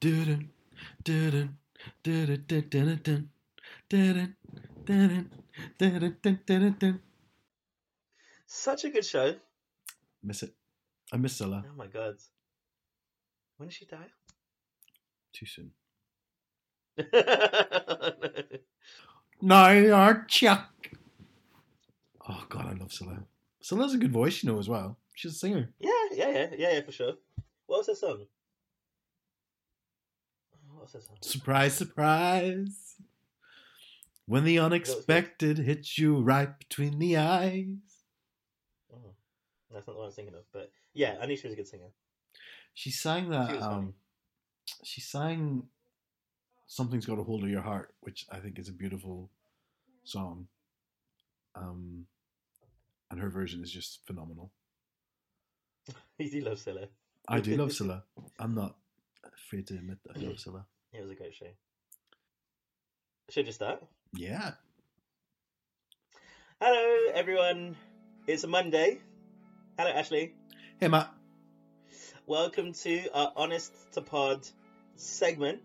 Dun, dun, dun, dun, dun, dun, dun, dun, dun, dun, dun, dun, dun. Such a good show. Miss it. I miss Cilla. Oh my god. When did she die? Too soon. No, you're Chuck. Oh god, I love Cilla. Cilla's a good voice, you know, as well. She's a singer. yeah, yeah, yeah, yeah, for sure. What was her song? What? Surprise, surprise. When the unexpected hits you right between the eyes. Oh, that's not the one I was thinking of, but yeah, I knew she was a good singer. She sang that. funny. Um, she sang "Something's Got a Hold of Your Heart," which I think is a beautiful song. Um, and her version is just phenomenal. You do love Cilla. I do love Cilla. I'm not afraid to admit that I love Cilla. It was a great show. Should just start. Yeah. Hello, everyone. It's a Monday. Hello, Ashley. Hey, Matt. Welcome to our Honest to Pod segment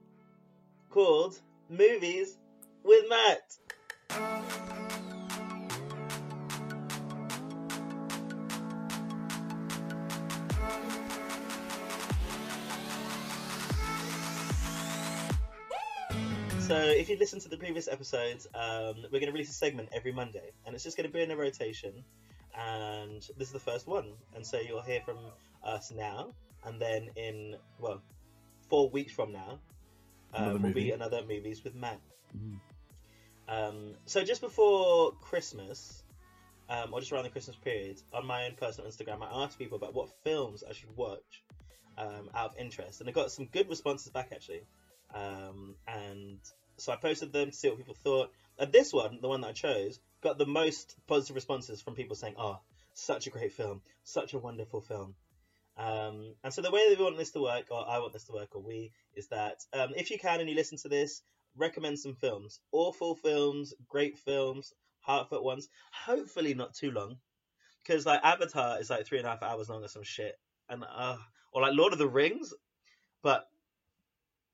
called Movies with Matt. So, if you listen to the previous episodes, um, we're going to release a segment every Monday, and it's just going to be in a rotation. And this is the first one, and so you'll hear from us now, and then in well, four weeks from now, uh, will be another movies with Matt. Mhm. Um, so just before Christmas, um, or just around the Christmas period, on my own personal Instagram, I asked people about what films I should watch um, out of interest, and I got some good responses back actually. Um, and so I posted them to see what people thought. And this one, the one that I chose, got the most positive responses from people saying, "Oh, such a great film, such a wonderful film." Um, and so the way that we want this to work, or I want this to work, or we, is that um, if you can and you listen to this, recommend some films, awful films, great films, heartfelt ones. Hopefully not too long, because like Avatar is like three and a half hours long or some shit, and uh, or like Lord of the Rings. But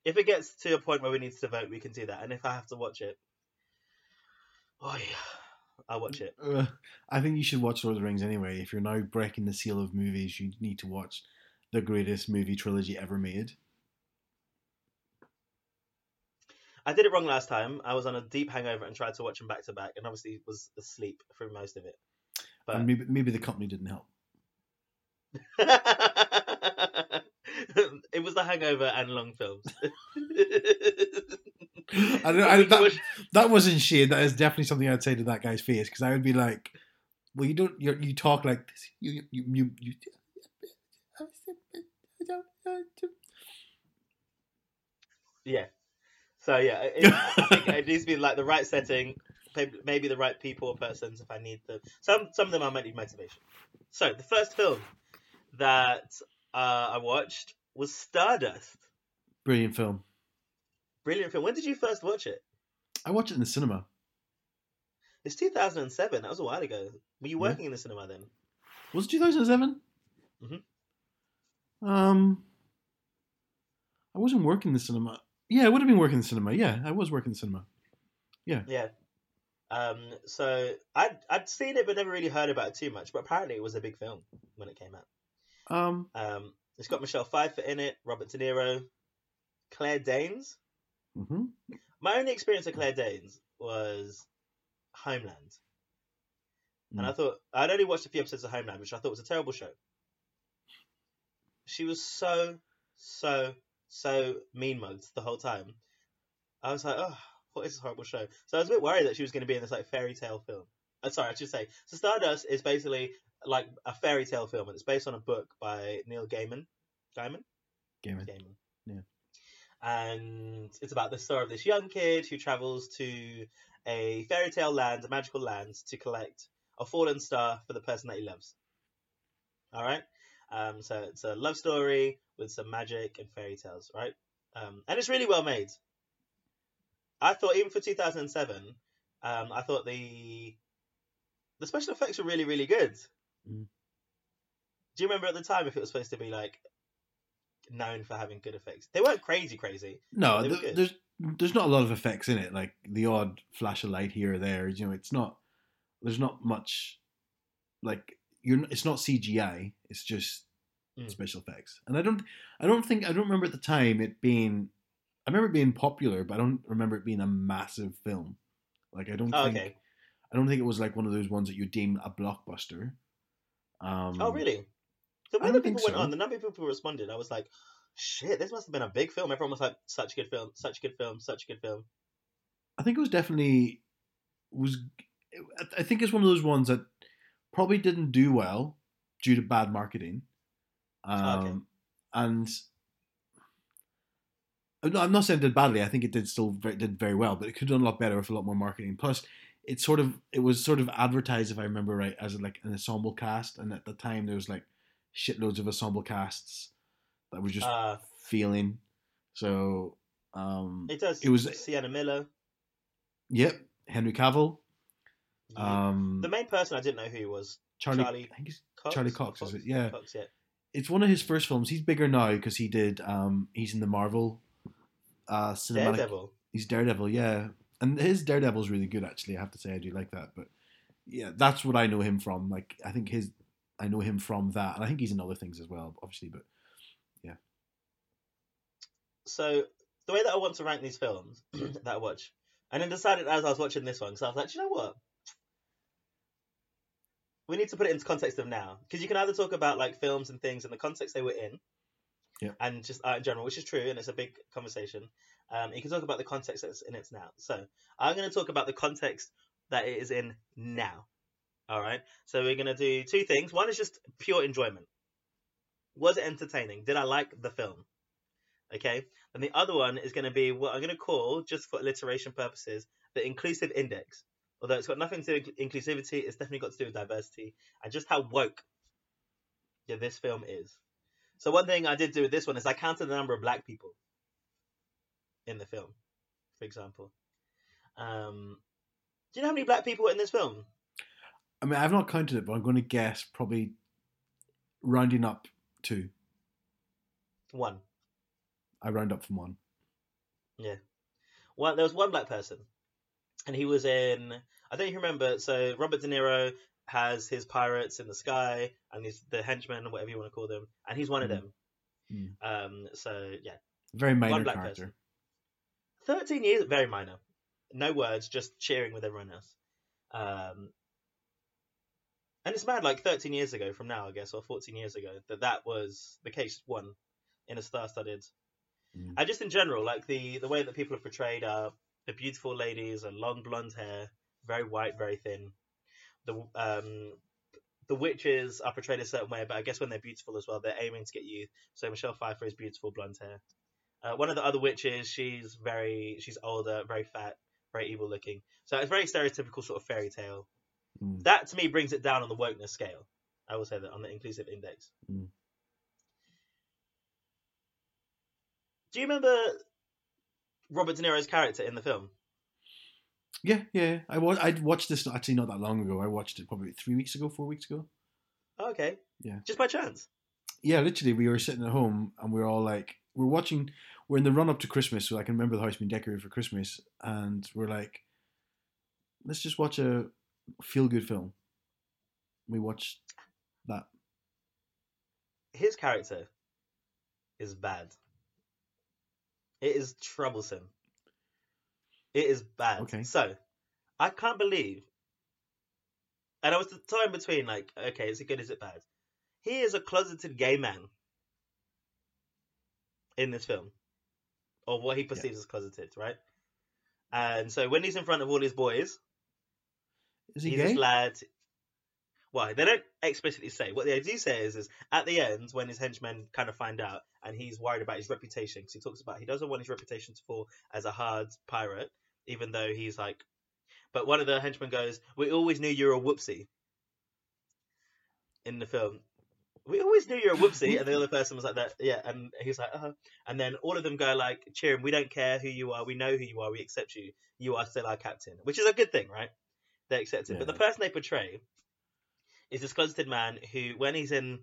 if it gets to a point where we need to vote, we can do that. And if I have to watch it, oh yeah, I'll watch it. Uh, I think you should watch Lord of the Rings anyway. If you're now breaking the seal of movies, you need to watch the greatest movie trilogy ever made. I did it wrong last time. I was on a deep hangover and tried to watch them back to back, and obviously was asleep through most of it. But And maybe, maybe the company didn't help. it was the hangover and long films. I don't, I, that, that wasn't shade. That is definitely something I'd say to that guy's face because I would be like, "Well, you don't. You you talk like this. You you you." you, Yeah. So yeah, it, I think it needs to be like the right setting, maybe, maybe the right people or persons if I need them. Some some of them I might need motivation. So the first film that uh, I watched was Stardust. Brilliant film. Brilliant film. When did you first watch it? I watched it in the cinema. It's 2007. That was a while ago. Were you Yeah. working in the cinema then? Was it 2007? Mhm. Um, I wasn't working in the cinema. Yeah, I would have been working in the cinema. Yeah, I was working in the cinema. Yeah. Yeah. Um. So I'd I'd seen it but never really heard about it too much. But apparently it was a big film when it came out. Um, Um. It's got Michelle Pfeiffer in it, Robert De Niro, Claire Danes. mhm. My only experience of Claire Danes was Homeland. And I Mm. thought I'd only watched a few episodes of Homeland, which I thought was a terrible show. She was so, so, so mean mugged the whole time. I was like, oh, what is this horrible show? So I was a bit worried that she was going to be in this like fairy tale film. Uh, sorry, I should say. So Stardust is basically like a fairy tale film, and it's based on a book by Neil Gaiman. Gaiman. Game. Gaiman. Yeah. And it's about the story of this young kid who travels to a fairy tale land, a magical land, to collect a fallen star for the person that he loves. All right. Um, so it's a love story with some magic and fairy tales, right? Um, and it's really well made. I thought even for 2007, um, I thought the the special effects were really really good. Mm. Do you remember at the time if it was supposed to be like known for having good effects. They weren't crazy, crazy. No, th- there's there's not a lot of effects in it, like the odd flash of light here or there. You know, it's not. There's not much. Like you're. It's not CGI. It's just Mm. special effects. And I don't. I don't think. I don't remember at the time it being. I remember it being popular, but I don't remember it being a massive film. Like I don't Oh, think. okay. I don't think it was like one of those ones that you deem a blockbuster. Um, oh, really? The way that people went so. on, the number of people who responded, I was like, shit, this must have been a big film. Everyone was like, such a good film, such a good film, such a good film. I think it was definitely was. I think it's one of those ones that probably didn't do well due to bad marketing. Um, Oh, Okay. And I'm not saying it did badly. I think it did still very, did very well, but it could have done a lot better with a lot more marketing. Plus, it sort of it was sort of advertised, if I remember right, as like an ensemble cast, and at the time there was like shitloads of ensemble casts that was just Uh, feeling. So, um, it does. it was- Sienna Miller. yep, Henry Cavill. Yeah. Um, the main person I didn't know who he was. Charlie, Charlie I think he's, Cox? Charlie Cox, is it? Yeah. Cox, yeah. it's one of his first films. He's bigger now because he did. Um, he's in the Marvel uh, cinematic. Daredevil. He's Daredevil, yeah, and his Daredevil's really good. Actually, I have to say I do like that. But yeah, that's what I know him from. Like I think his, I know him from that, and I think he's in other things as well, obviously. But yeah. So the way that I want to rank these films that I watch, and then decided as I was watching this one, because I was like, you know what? We need to put it into context of now, because you can either talk about like films and things in the context they were in, Yeah. and just art in general, which is true, and it's a big conversation. Um, you can talk about the context that's in it now. So I'm going to talk about the context that it is in now. All right. So we're going to do two things. One is just pure enjoyment. Was it entertaining? Did I like the film? Okay. And the other one is going to be what I'm going to call, just for alliteration purposes, the inclusive index. Although it's got nothing to do with inclusivity, it's definitely got to do with diversity and just how woke yeah, this film is. So one thing I did do with this one is I counted the number of black people in the film, for example. Um, do you know how many black people were in this film? I mean, I've not counted it, but I'm going to guess probably rounding up two. One. I round up from one. Yeah. Well, there was one black person, and he was in. I don't even remember. So Robert De Niro has his pirates in the sky, and he's the henchmen, or whatever you want to call them, and he's one of Mm. them. Mm. Um. So yeah, Very minor one black character. person. thirteen years, very minor. No words, just cheering with everyone else. Um. And it's mad, like 13 years ago from now, I guess, or 14 years ago, that that was the case one in a star-studded Mm. and just in general, like the the way that people are portrayed are the beautiful ladies are long blonde hair, very white, very thin. The um the witches are portrayed a certain way, but I guess when they're beautiful as well, they're aiming to get you. So Michelle Pfeiffer is beautiful blonde hair. Uh, one of the other witches, she's very she's older, very fat, very evil looking. So it's very stereotypical sort of fairy tale. Mm. That to me brings it down on the wokeness scale. I will say that on the inclusive index. Mm. Do you remember Robert De Niro's character in the film? Yeah, yeah. I wa- I watched this actually not that long ago. I watched it probably three weeks ago, four weeks ago. Oh, okay. Yeah. Just by chance. Yeah, literally, we were sitting at home and we are all like, we're watching. We're in the run up to Christmas, so I can remember the house being decorated for Christmas, and we're like, let's just watch a feel good film. We watched that. His character is bad. It is troublesome. It is bad. Okay. So, I can't believe. And I was the time between like, okay, is it good? Is it bad? He is a closeted gay man in this film, or what he perceives as closeted, right? And so when he's in front of all his boys, Is he he's gay? lad. Why they don't explicitly say. What they do say is, is at the end when his henchmen kind of find out, and he's worried about his reputation because he talks about he doesn't want his reputation to fall as a hard pirate, even though he's like. But one of the henchmen goes, "We always knew you were a whoopsie." In the film, we always knew you were a whoopsie, and the other person was like that, yeah, and he's like, uh-huh. and then all of them go like, "Cheer him! We don't care who you are. We know who you are. We accept you. You are still our captain," which is a good thing, right? They accept it. But the person they portray is this closeted man who, when he's in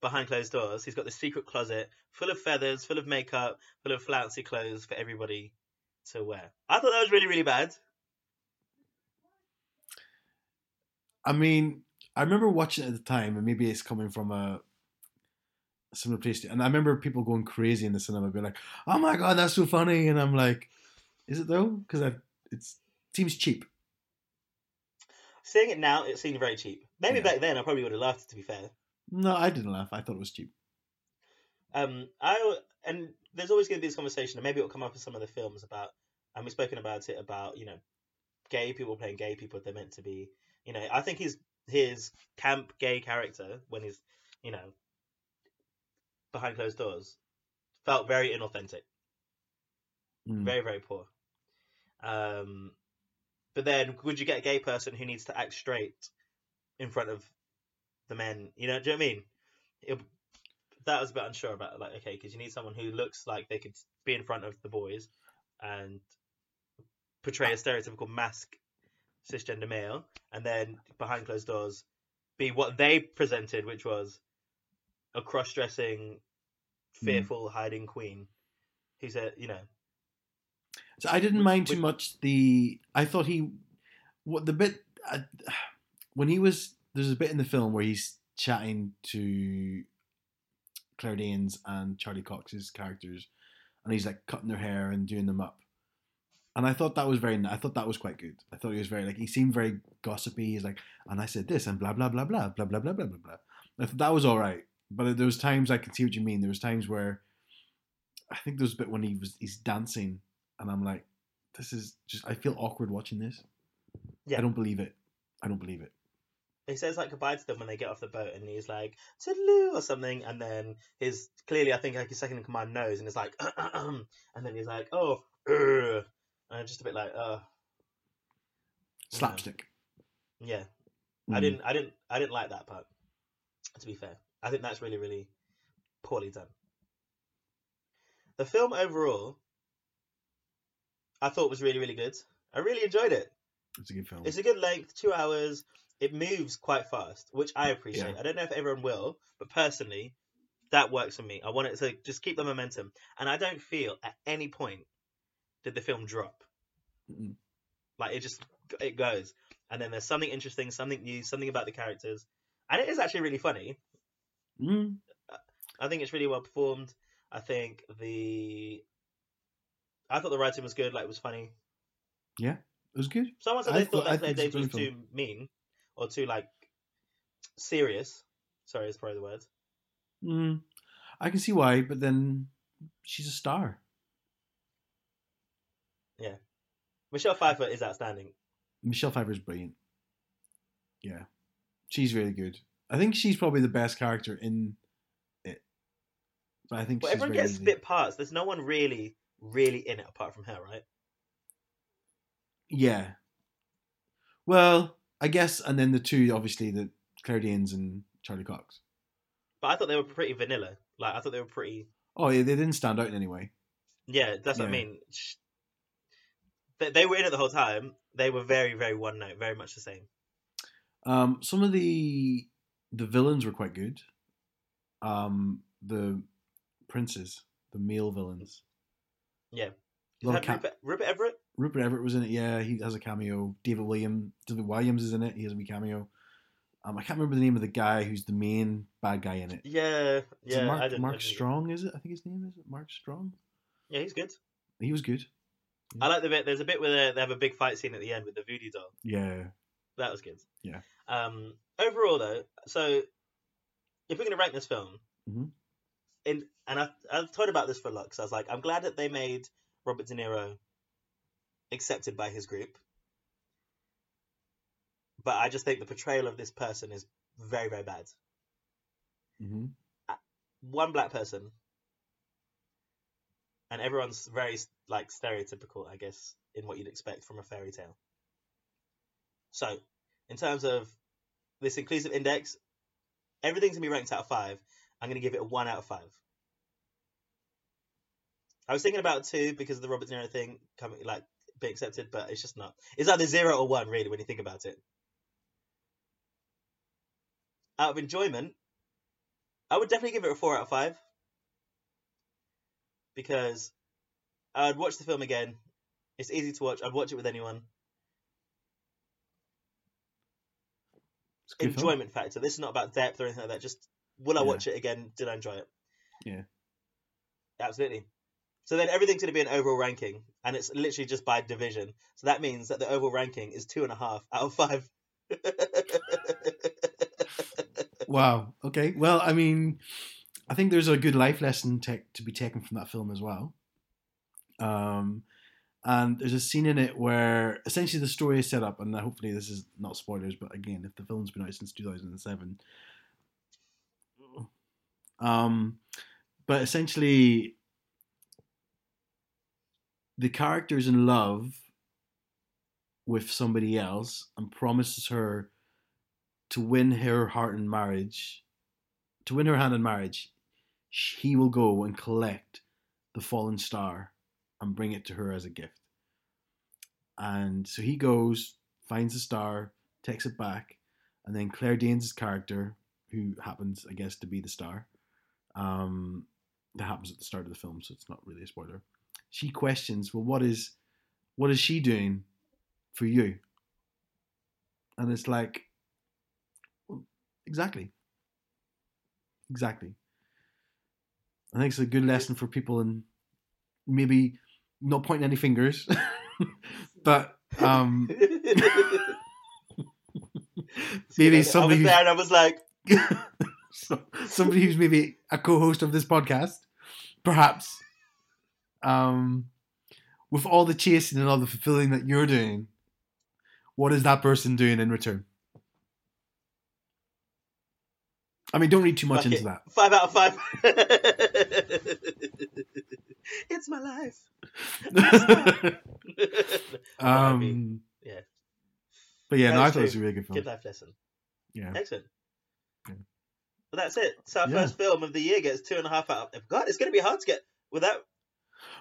behind closed doors, he's got this secret closet full of feathers, full of makeup, full of flouncy clothes for everybody to wear. I thought that was really, really bad. I mean, I remember watching it at the time, and maybe it's coming from a similar place. To, and I remember people going crazy in the cinema, being like, "Oh my god, that's so funny!" And I'm like, "Is it though?" Because it seems cheap. Seeing it now, it seemed very cheap. Maybe Yeah. back then I probably would have laughed. To be fair, No, I didn't laugh. I thought it was cheap. um, I and there's always going to be this conversation, and maybe it'll come up in some of the films about, and we've spoken about it about you know, gay people playing gay people. They're meant to be, you know. I think his his camp gay character when he's, you know, behind closed doors, felt very inauthentic. Mm. very very poor um but then would you get a gay person who needs to act straight in front of the men? You know do you know what i mean? It, that was a bit unsure about like okay because you need someone who looks like they could be in front of the boys and portray a stereotypical mask cisgender male and then behind closed doors be what they presented which was a cross-dressing hmm. fearful hiding queen who's a you know So I didn't mind too much. The I thought he, what the bit uh, when he was there's a bit in the film where he's chatting to Claire Danes and Charlie Cox's characters, and he's like cutting their hair and doing them up. And I thought that was very. I thought that was quite good. I thought he was very like he seemed very gossipy. He's like, and I said this and blah blah blah blah blah blah blah blah blah blah. I thought that was all right. But there was times I can see what you mean. There was times where I think there was a bit when he was he's dancing, and I'm like, this is just. I feel awkward watching this. Yeah. I don't believe it. I don't believe it. he says like goodbye to them when they get off the boat, and he's like toodaloo or something, and then his clearly I think like his second in command knows, and it's like, and then he's like, oh, uh, and just a bit like, uh, Yeah. Slapstick. yeah. I Mm. didn't, I didn't, I didn't like that part. To be fair, I think that's really, really poorly done. The film overall, I thought was really, really good. I really enjoyed it. It's a good film. It's a good length, two hours. It moves quite fast, which I appreciate. Yeah. I don't know if everyone will, but personally, that works for me. I want it to just keep the momentum, and I don't feel at any point did the film drop. Mm-mm. Like it just it goes, and then there's something interesting, something new, something about the characters, and it is actually really funny. Mm. I think it's really well performed. I think the I thought the writing was good, like it was funny. Yeah, it was good. Someone said I they thought that think Claire it's a Danes was too mean or too like serious. Sorry, is probably the word. Mm. I can see why, but then she's a star. Yeah, Michelle Pfeiffer is outstanding. Michelle Pfeiffer is brilliant. Yeah, she's really good. I think she's probably the best character in it. But I think But she's everyone very gets bit parts. There's no one really, really in it apart from her, right? Yeah. Well, I guess, and then the two, obviously, the Claire and Charlie Cox. But I thought they were pretty vanilla. Like I thought they were pretty. Oh, yeah, they didn't stand out in any way. Yeah, that's what I mean. They, they were in it the whole time. They were very, very one note, very much the same. Um, some of the the villains were quite good. Um, the princes, the male villains. Yeah. A lot of Had ca- Rupert, Rupert Everett. Rupert Everett was in it. Yeah, he has a cameo. David William, David Walliams is in it. He has a wee cameo. Um, I can't remember the name of the guy who's the main bad guy in it. Yeah, yeah. it Mark, Mark Strong, is it? I think his name is it Mark Strong. Yeah, he's good. He was good. I like the bit. There's a bit where they, have a big fight scene at the end with the voodoo doll. Yeah. That was good. Yeah. Um. Overall, though, so if we're gonna rank this film, Mhm. In and I've I've thought about this for a lot because I was like, I'm glad that they made Robert De Niro accepted by his group, but I just think the portrayal of this person is very very bad. hmm One black person, and everyone's very like stereotypical, I guess, in what you'd expect from a fairy tale. So, in terms of this inclusive index, everything's gonna be ranked out of five. I'm gonna give it a one out of five. I was thinking about two because of the Robert De Niro thing coming, like being accepted, but it's just not. It's either zero or one, really, when you think about it. Out of enjoyment, I would definitely give it a four out of five because I'd watch the film again. It's easy to watch. I'd watch it with anyone. Good film. Enjoyment factor. This is not about depth or anything like that. Just will I Yeah. watch it again? Did I enjoy it? Yeah. Absolutely. So then everything's going to be an overall ranking, and it's literally just by division. So that means that the overall ranking is two and a half out of five. Wow. Okay. Well, I mean, I think there's a good life lesson tech to be taken from that film as well. Um, and there's a scene in it where essentially the story is set up, and hopefully this is not spoilers, but again, if the film's been out since 2007, um, but essentially the character is in love with somebody else and promises her to win her heart in marriage, to win her hand in marriage, he will go and collect the fallen star and bring it to her as a gift. And so he goes, finds the star, takes it back, and then Claire Danes' character, who happens, I guess, to be the star, um, that happens at the start of the film, so it's not really a spoiler. She questions, well, what is, what is she doing for you? And it's like, well, exactly, exactly. I think it's a good lesson for people, and maybe not pointing any fingers, but um, maybe I somebody was who's there and I was like, so, somebody who's maybe a co-host of this podcast, perhaps, um, with all the chasing and all the fulfilling that you're doing, what is that person doing in return? I mean, don't read too much Fuck into that. Five out of five. it's my life. um, yeah. but yeah, no, I thought it was a really good film. Good life lesson. Yeah, Excellent. Yeah. Well, that's it. So our Yeah. first film of the year gets two and a half out of. God, it's going to be hard to get without.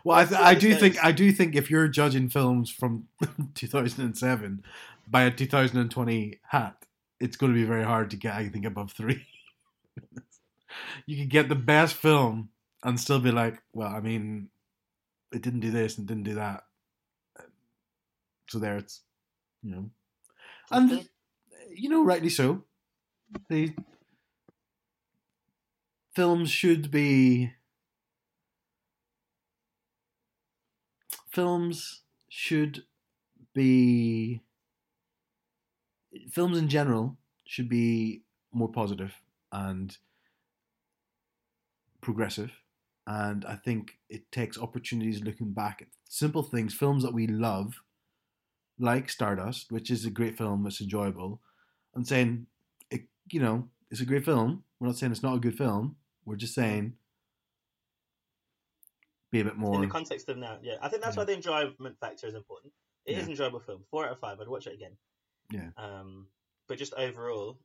well, I, th- I do this think goes. I do think if you're judging films from 2007 by a 2020 hat, it's going to be very hard to get anything above three. you could get the best film and still be like, well, I mean, it didn't do this and didn't do that. So there, it's you know, and you know, rightly so. The films should be films should be films in general should be more positive and progressive. And i think it takes opportunities looking back at simple things films that we love like stardust which is a great film it's enjoyable and saying it, you know it's a great film. We're not saying it's not a good film we're just saying be a bit more In the context of now, yeah, I think that's Yeah. why the enjoyment factor is important. It is Yeah. enjoyable film. Four out of five. I'd watch it again. Yeah. Um, but just overall,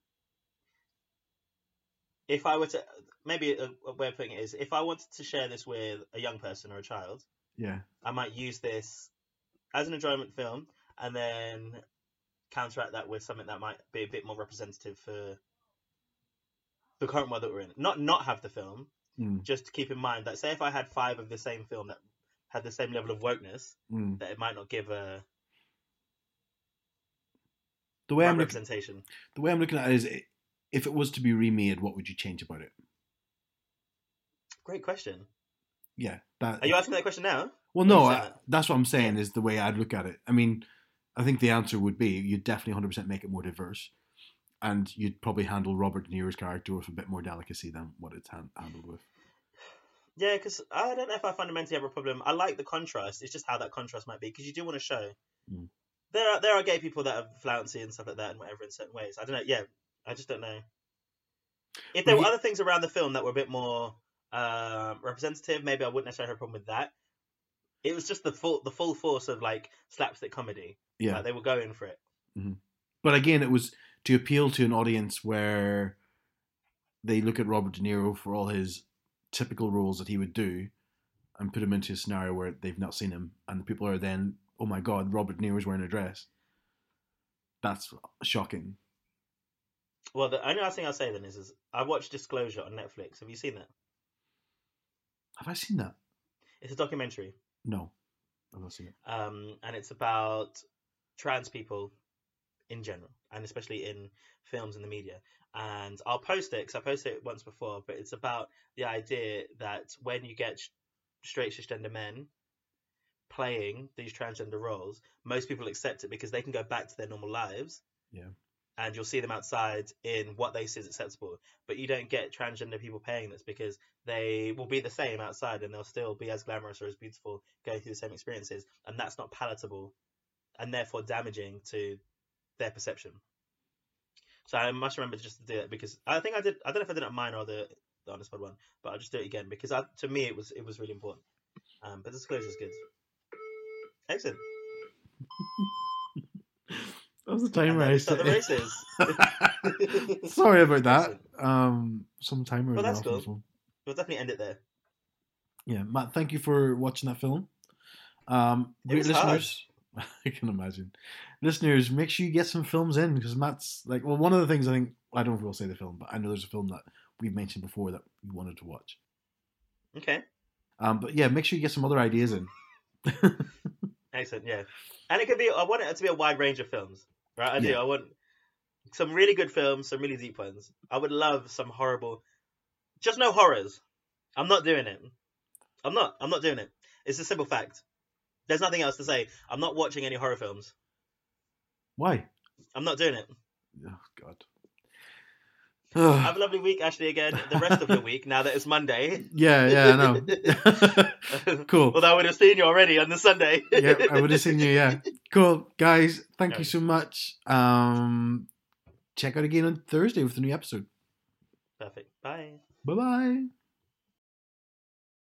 if I were to, maybe a, a way of putting it is, if I wanted to share this with a young person or a child, yeah I might use this as an enjoyment film and then counteract that with something that might be a bit more representative for the current world that we're in. Not not have the film, Mm, just to keep in mind that say if I had five of the same film that had the same level of wokeness, mm. that it might not give a the way i'm looking representation. the way i'm looking at it is if it was to be remade what would you change about it Great question. yeah that Are you asking that question now? Well, no, I, that's what I'm saying is the way I'd look at it. I mean, I think the answer would be you'd definitely 100% make it more diverse, and you'd probably handle Robert De Niro's character with a bit more delicacy than what it's han- handled with. Yeah, because I don't know if I fundamentally have a problem. I like the contrast. It's just how that contrast might be because you do want to show Mm. there are there are gay people that are flouncy and stuff like that and whatever in certain ways. I don't know. Yeah, I just don't know. If there Well, were other things around the film that were a bit more um, representative, maybe I wouldn't necessarily have a problem with that. It was just the full the full force of like slapstick comedy. Yeah, Like, they were going for it. but again, it was to appeal to an audience where they look at Robert De Niro for all his typical roles that he would do, and put him into a scenario where they've not seen him, and the people are then, oh my god, Robert De Niro's wearing a dress. That's shocking. Well, the only last thing I'll say then is, is I watched Disclosure on Netflix. Have you seen that? Have I seen that? It's a documentary, No, I've not seen it. um, and it's about trans people in general, and especially in films and the media. And I'll post it because I posted it once before, but it's about the idea that when you get straight cisgender men playing these transgender roles, most people accept it because they can go back to their normal lives. Yeah. And you'll see them outside in what they see as acceptable. But you don't get transgender people paying this because they will be the same outside and they'll still be as glamorous or as beautiful going through the same experiences. And that's not palatable and therefore damaging to their perception. So I must remember to just to do it because I think I did. I don't know if I did it on mine or the, the honest pod one, but I'll just do it again because I, to me it was it was really important. Um, but disclosure is good. Excellent. That was the And timer then I we start the races. Sorry about that. Um, some timer. Well, that's cool. We'll definitely end it there. Yeah, Matt. Thank you for watching that film. Um, great was hard. I can imagine. Listeners, make sure you get some films in because Matt's like, well, one of the things I think I don't know if we'll say the film, but I know there's a film that we've mentioned before that we wanted to watch. Okay. Um, but yeah, make sure you get some other ideas in. Excellent. Yeah. And it could be. I want it to be a wide range of films, right? I do. Yeah. I want some really good films, some really deep ones. I would love some horrible. Just no horrors. I'm not doing it. I'm not. I'm not doing it. It's a simple fact. There's nothing else to say. I'm not watching any horror films. Why? I'm not doing it. Oh God. Have a lovely week, Ashley. Again, the rest of your week. Now that it's Monday. yeah, yeah, I know. cool. Although I would have seen you already on the Sunday. yeah, I would have seen you. Yeah, cool, guys. Thank you so much. Um, check out again on Thursday with the new episode. Perfect. Bye. Bye bye.